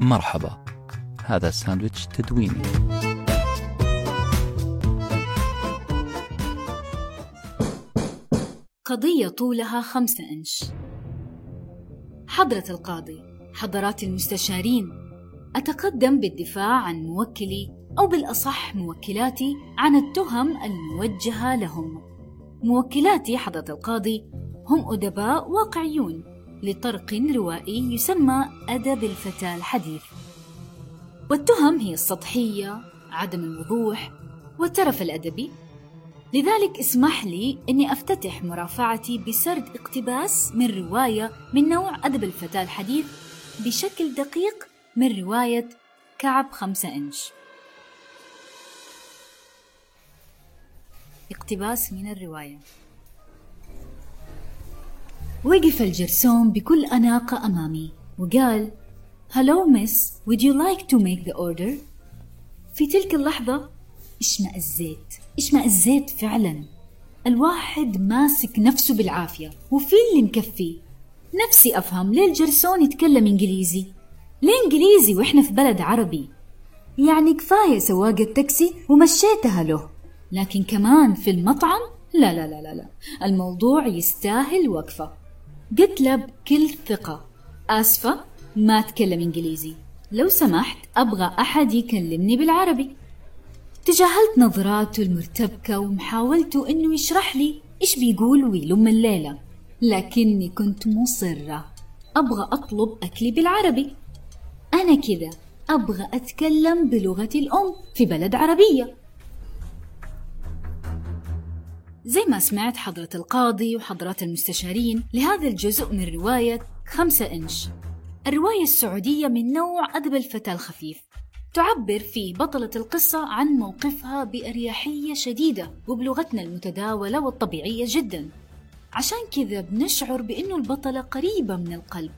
مرحبا. هذا ساندويتش تدويني. قضية طولها خمسة إنش. حضرة القاضي حضرات المستشارين أتقدم بالدفاع عن موكلي أو بالأصح موكلاتي عن التهم الموجهة لهم. موكلاتي حضرة القاضي هم أدباء واقعيون. لطرق روائي يسمى أدب الفتى الحديث. والتهم هي السطحية عدم الوضوح والترف الأدبي. لذلك اسمح لي أني أفتتح مرافعتي بسرد اقتباس من رواية من نوع أدب الفتاة الحديث بشكل دقيق من رواية كعب خمسة إنش. اقتباس من الرواية. وقف الجرسون بكل أناقة أمامي وقال Hello miss, would you like to make the order? في تلك اللحظة اشمأزيت اشمأزيت فعلا. الواحد ماسك نفسه بالعافية. وفي اللي مكفيه نفسي أفهم ليه الجرسون يتكلم إنجليزي. ليه إنجليزي وإحنا في بلد عربي؟ يعني كفاية سواق التاكسي ومشيتها له. لكن كمان في المطعم؟ لا لا لا لا, لا. الموضوع يستاهل وقفة. قلت له بكل ثقة آسفة ما أتكلم إنجليزي. لو سمحت أبغى أحد يكلمني بالعربي. تجاهلت نظراته المرتبكة ومحاولته إنه يشرح لي إيش بيقول ويلم الليلة. لكني كنت مصرة. أبغى أطلب أكلي بالعربي. أنا كذا أبغى أتكلم بلغتي الأم في بلد عربية. زي ما سمعت حضرة القاضي وحضرات المستشارين لهذا الجزء من رواية خمسة إنش. الرواية السعودية من نوع أدب الفتى الخفيف. تعبر فيه بطلة القصة عن موقفها بأريحية شديدة وبلغتنا المتداولة والطبيعية جدا. عشان كذا بنشعر بأنه البطلة قريبة من القلب.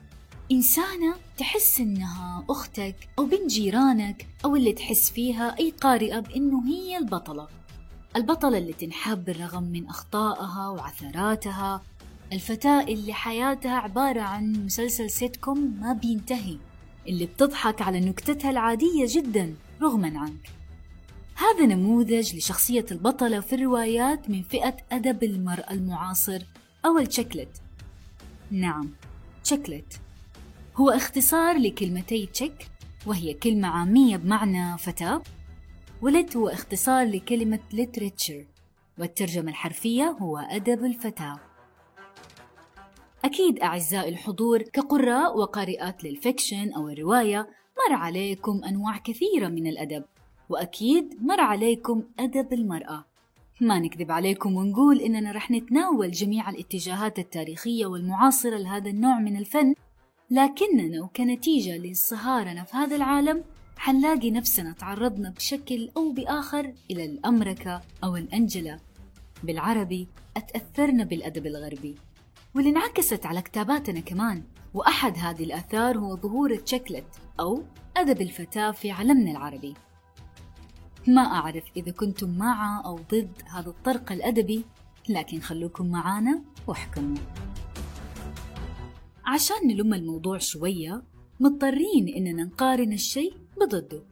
إنسانة تحس إنها أختك أو بنت جيرانك أو اللي تحس فيها أي قارئة بأنه هي البطلة. البطلة اللي تنحب بالرغم من أخطائها وعثراتها الفتاة اللي حياتها عبارة عن مسلسل سيتكوم ما بينتهي اللي بتضحك على نكتتها العادية جدا رغما عنك. هذا نموذج لشخصية البطلة في الروايات من فئة أدب المرأة المعاصر أو التشكلت نعم تشكلت هو اختصار لكلمتي تشيك وهي كلمة عامية بمعنى فتاة. ولت هو اختصار لكلمة literature والترجمة الحرفية هو أدب الفتاة أكيد أعزائي الحضور كقراء وقارئات للفيكشن أو الرواية مر عليكم أنواع كثيرة من الأدب وأكيد مر عليكم أدب المرأة. ما نكذب عليكم ونقول إننا رح نتناول جميع الاتجاهات التاريخية والمعاصرة لهذا النوع من الفن لكننا وكنتيجة لانصهارنا في هذا العالم حنلاقي نفسنا تعرضنا بشكل أو بآخر إلى الأمركة أو الأنجلة. بالعربي أتأثرنا بالأدب الغربي. واللي انعكست على كتاباتنا كمان. وأحد هذه الآثار هو ظهور التشكلت أو أدب الفتاة في عالمنا العربي. ما أعرف إذا كنتم مع أو ضد هذا الطرق الأدبي لكن خلوكم معانا واحكموا عشان نلم الموضوع شوية مضطرين إننا نقارن الشيء بضده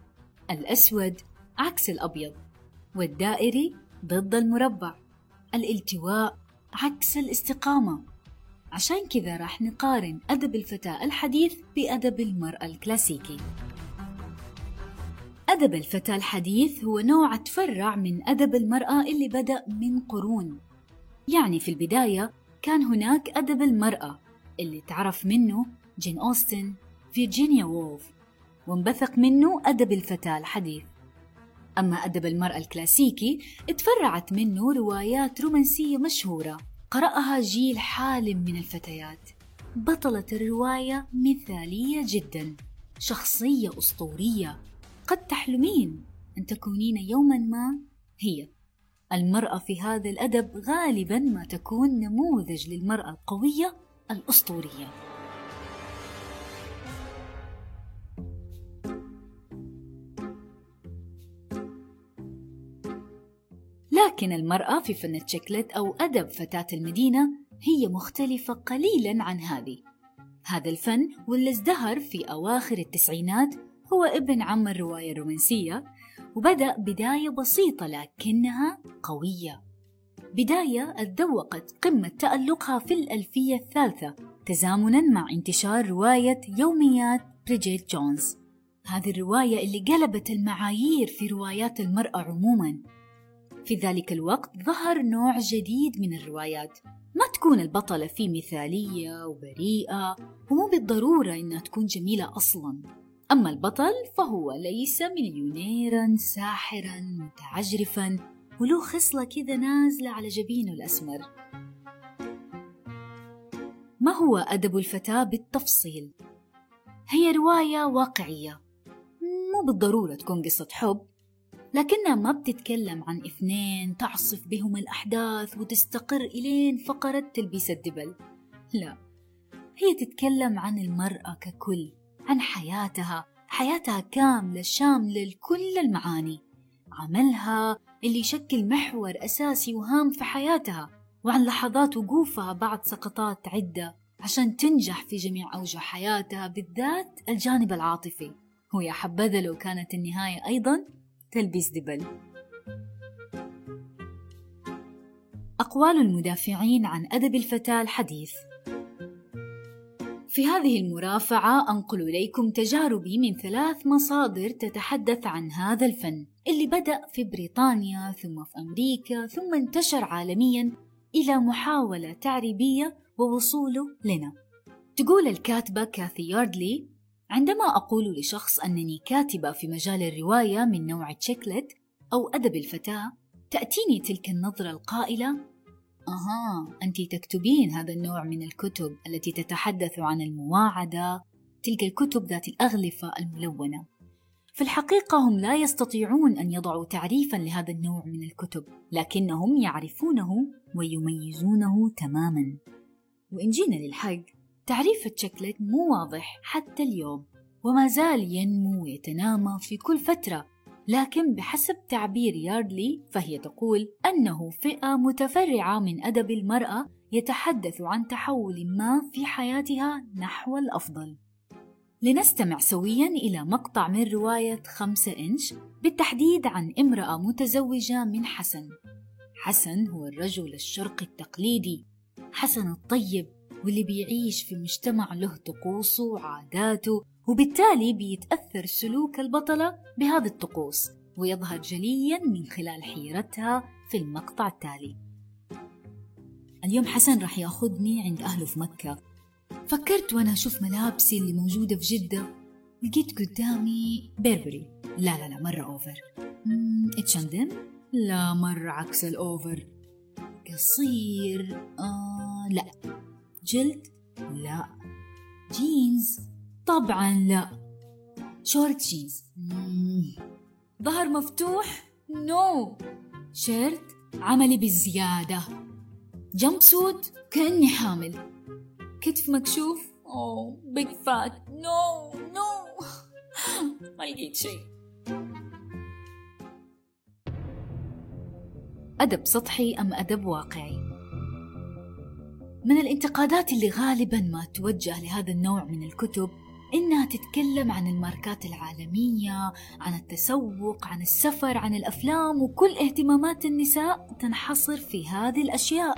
الأسود عكس الأبيض والدائري ضد المربع. الالتواء عكس الاستقامة. عشان كذا راح نقارن أدب الفتاة الحديث بأدب المرأة الكلاسيكي. أدب الفتاة الحديث هو نوع تفرع من أدب المرأة اللي بدأ من قرون. يعني في البداية كان هناك أدب المرأة اللي تعرف منه جين أوستن فيرجينيا وولف. وانبثق منه أدب الفتاة الحديث. أما أدب المرأة الكلاسيكي تفرعت منه روايات رومانسية مشهورة. قرأها جيل حالم من الفتيات. بطلة الرواية مثالية جدا. شخصية أسطورية. قد تحلمين أن تكونين يوما ما هي. المرأة في هذا الأدب غالبا ما تكون نموذج للمرأة القوية الأسطورية. لكن المرأة في فن التشكلت أو أدب فتاة المدينة هي مختلفة قليلا عن هذه. هذا الفن واللي ازدهر في أواخر التسعينات هو ابن عم الرواية الرومانسية وبدأ بداية بسيطة لكنها قوية. بداية اتذوقت قمة تألقها في الألفية الثالثة تزامنا مع انتشار رواية يوميات بريجيت جونز. هذه الرواية اللي قلبت المعايير في روايات المرأة عموما. في ذلك الوقت ظهر نوع جديد من الروايات. ما تكون البطلة فيه مثالية وبريئة ومو بالضرورة إنها تكون جميلة أصلا. أما البطل فهو ليس مليونيرا ساحرا متعجرفا وله خصلة كذا نازلة على جبينه الأسمر. ما هو أدب الفتاة بالتفصيل؟ هي رواية واقعية. مو بالضرورة تكون قصة حب. لكنها ما بتتكلم عن اثنين تعصف بهم الأحداث وتستقر إلين فقرة تلبيس الدبل. لا هي تتكلم عن المرأة ككل عن حياتها حياتها كاملة شاملة لكل المعاني عملها اللي يشكل محور أساسي وهام في حياتها وعن لحظات وقوفها بعد سقطات عدة عشان تنجح في جميع أوجه حياتها بالذات الجانب العاطفي. ويا حبذا لو كانت النهاية أيضا تلبس دبل. أقوال المدافعين عن أدب الفتاة الحديث. في هذه المرافعة أنقل إليكم تجاربي من ثلاث مصادر تتحدث عن هذا الفن اللي بدأ في بريطانيا ثم في أمريكا ثم انتشر عالميا إلى محاولة تعريبية ووصوله لنا. تقول الكاتبة كاثي ياردلي عندما أقول لشخص أنني كاتبة في مجال الرواية من نوع تشيكلت أو أدب الفتاة تأتيني تلك النظرة القائلة أها أنت تكتبين هذا النوع من الكتب التي تتحدث عن المواعدة تلك الكتب ذات الأغلفة الملونة. في الحقيقة هم لا يستطيعون أن يضعوا تعريفا لهذا النوع من الكتب لكنهم يعرفونه ويميزونه تماما. وإن جينا للحق تعريف التشكلت مو واضح حتى اليوم وما زال ينمو ويتنامى في كل فترة. لكن بحسب تعبير ياردلي فهي تقول أنه فئة متفرعة من أدب المرأة يتحدث عن تحول ما في حياتها نحو الأفضل. لنستمع سويا إلى مقطع من رواية خمسة إنش بالتحديد عن امرأة متزوجة من حسن. حسن هو الرجل الشرقي التقليدي. حسن الطيب واللي بيعيش في مجتمع له طقوسه وعاداته وبالتالي بيتأثر سلوك البطلة بهذه الطقوس ويظهر جليا من خلال حيرتها في المقطع التالي. اليوم حسن راح يأخذني عند أهله في مكة. فكرت وأنا أشوف ملابسي اللي موجودة في جدة لقيت قدامي بيربري لا لا لا مرة أوفر اتش لا مرة عكس الأوفر قصير آه لا. جلد؟ لا. جينز؟ طبعا لا. شورت جينز. ظهر مفتوح؟ no. shirt عملي بالزيادة. jumpsuit؟ كأني حامل. كتف مكشوف؟ oh big fat no no. ما لقيت شيء. أدب سطحي أم أدب واقعي؟ من الانتقادات اللي غالبا ما توجه لهذا النوع من الكتب إنها تتكلم عن الماركات العالمية عن التسوق عن السفر عن الأفلام وكل اهتمامات النساء تنحصر في هذه الأشياء.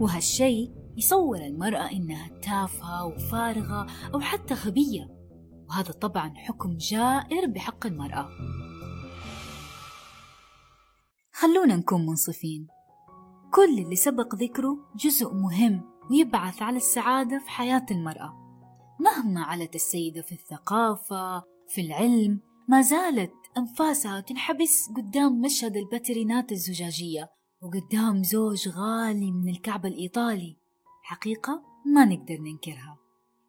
وهالشيء يصور المرأة إنها تافهة وفارغة أو حتى غبية. وهذا طبعا حكم جائر بحق المرأة. خلونا نكون منصفين. كل اللي سبق ذكره جزء مهم. ويبعث على السعادة في حياة المرأة. مهما علت السيدة في الثقافة في العلم ما زالت أنفاسها تنحبس قدام مشهد الباترينات الزجاجية وقدام زوج غالي من الكعب الإيطالي. حقيقة ما نقدر ننكرها.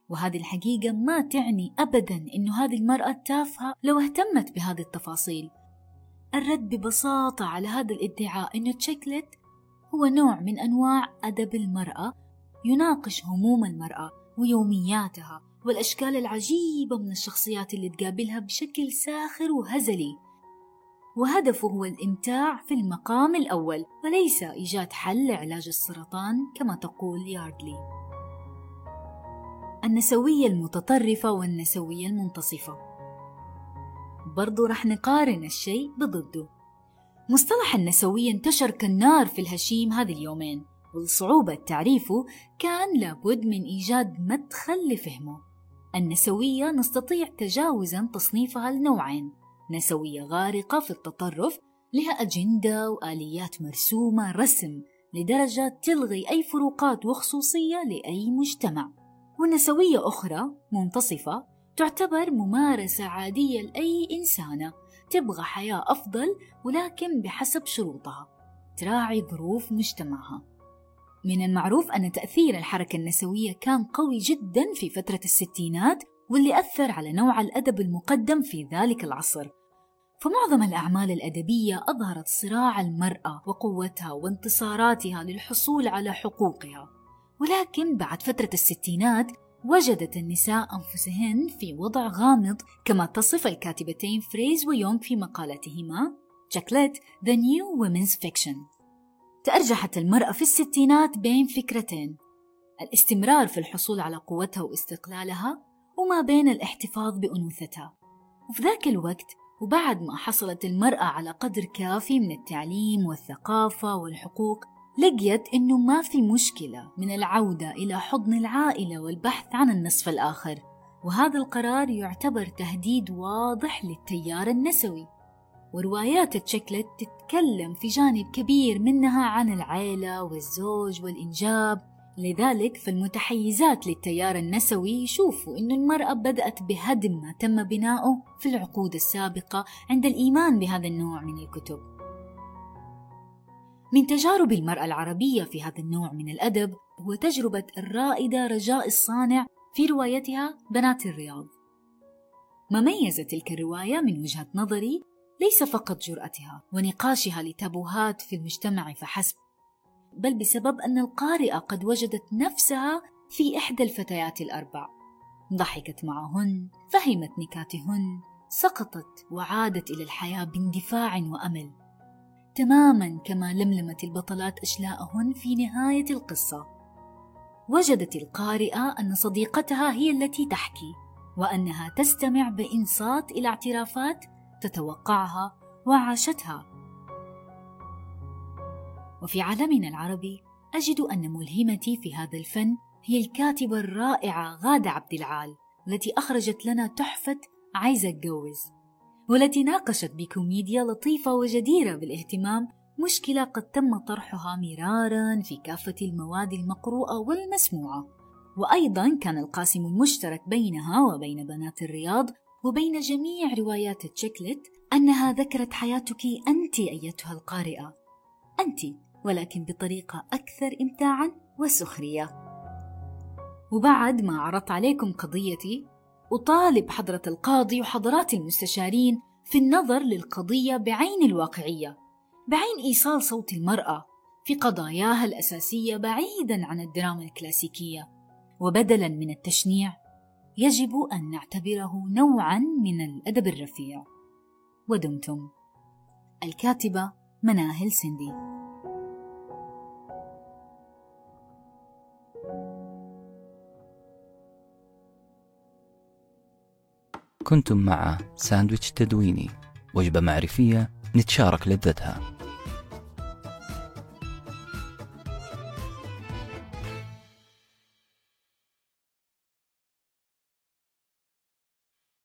وهذه الحقيقة ما تعني أبدا أنه هذه المرأة تافهة لو اهتمت بهذه التفاصيل. الرد ببساطة على هذا الادعاء أنه تشيكلت هو نوع من أنواع أدب المرأة يناقش هموم المرأة ويومياتها والأشكال العجيبة من الشخصيات اللي تقابلها بشكل ساخر وهزلي. وهدفه هو الإمتاع في المقام الأول وليس إيجاد حل لعلاج السرطان كما تقول ياردلي. النسوية المتطرفة والنسوية المنتصفة. برضو رح نقارن الشيء بضده. مصطلح النسوية انتشر كالنار في الهشيم هذه اليومين. والصعوبة تعريفه كان لابد من إيجاد مدخل لفهمه. النسوية نستطيع تجاوزا تصنيفها لنوعين نسوية غارقة في التطرف لها أجندة وآليات مرسومة رسم لدرجة تلغي أي فروقات وخصوصية لأي مجتمع. ونسوية أخرى منتصفة تعتبر ممارسة عادية لأي إنسانة تبغى حياة أفضل ولكن بحسب شروطها تراعي ظروف مجتمعها. من المعروف أن تأثير الحركة النسوية كان قوي جدا في فترة الستينات واللي أثر على نوع الأدب المقدم في ذلك العصر. فمعظم الأعمال الأدبية أظهرت صراع المرأة وقوتها وانتصاراتها للحصول على حقوقها. ولكن بعد فترة الستينات وجدت النساء أنفسهن في وضع غامض كما تصف الكاتبتين فريز ويونغ في مقالتهما Chick Lit The New Women's Fiction. تأرجحت المرأة في الستينات بين فكرتين الاستمرار في الحصول على قوتها واستقلالها وما بين الاحتفاظ بأنوثتها. وفي ذاك الوقت وبعد ما حصلت المرأة على قدر كافي من التعليم والثقافة والحقوق لقيت إنه ما في مشكلة من العودة إلى حضن العائلة والبحث عن النصف الآخر. وهذا القرار يعتبر تهديد واضح للتيار النسوي. وروايات تشيكلت تتكلم في جانب كبير منها عن العيلة والزوج والإنجاب. لذلك فالمتحيزات للتيار النسوي يشوفوا أن المرأة بدأت بهدم ما تم بناؤه في العقود السابقة عند الإيمان بهذا النوع من الكتب. من تجارب المرأة العربية في هذا النوع من الأدب هو تجربة الرائدة رجاء الصانع في روايتها بنات الرياض. ما ميز تلك الرواية من وجهة نظري ليس فقط جرأتها ونقاشها لتابوهات في المجتمع فحسب بل بسبب أن القارئة قد وجدت نفسها في إحدى الفتيات الأربع. ضحكت معهن فهمت نكاتهن سقطت وعادت إلى الحياة باندفاع وأمل. تماما كما لملمت البطلات أشلاءهن في نهاية القصة. وجدت القارئة أن صديقتها هي التي تحكي وأنها تستمع بإنصات إلى اعترافات تتوقعها وعاشتها. وفي عالمنا العربي أجد أن ملهمتي في هذا الفن هي الكاتبة الرائعة غادة عبد العال التي أخرجت لنا تحفة عايزة أتجوز والتي ناقشت بكوميديا لطيفة وجديرة بالاهتمام مشكلة قد تم طرحها مرارا في كافة المواد المقروءة والمسموعة. وأيضا كان القاسم المشترك بينها وبين بنات الرياض وبين جميع روايات تشيكلت أنها ذكرت حياتك أنت أيتها القارئة. أنت ولكن بطريقة أكثر إمتاعا وسخرية. وبعد ما عرضت عليكم قضيتي أطالب حضرة القاضي وحضرات المستشارين في النظر للقضية بعين الواقعية بعين إيصال صوت المرأة في قضاياها الأساسية بعيدا عن الدراما الكلاسيكية. وبدلا من التشنيع يجب أن نعتبره نوعا من الأدب الرفيع. ودمتم. الكاتبة مناهل سندي. كنتم مع ساندويتش تدويني وجبة معرفية نتشارك لذتها.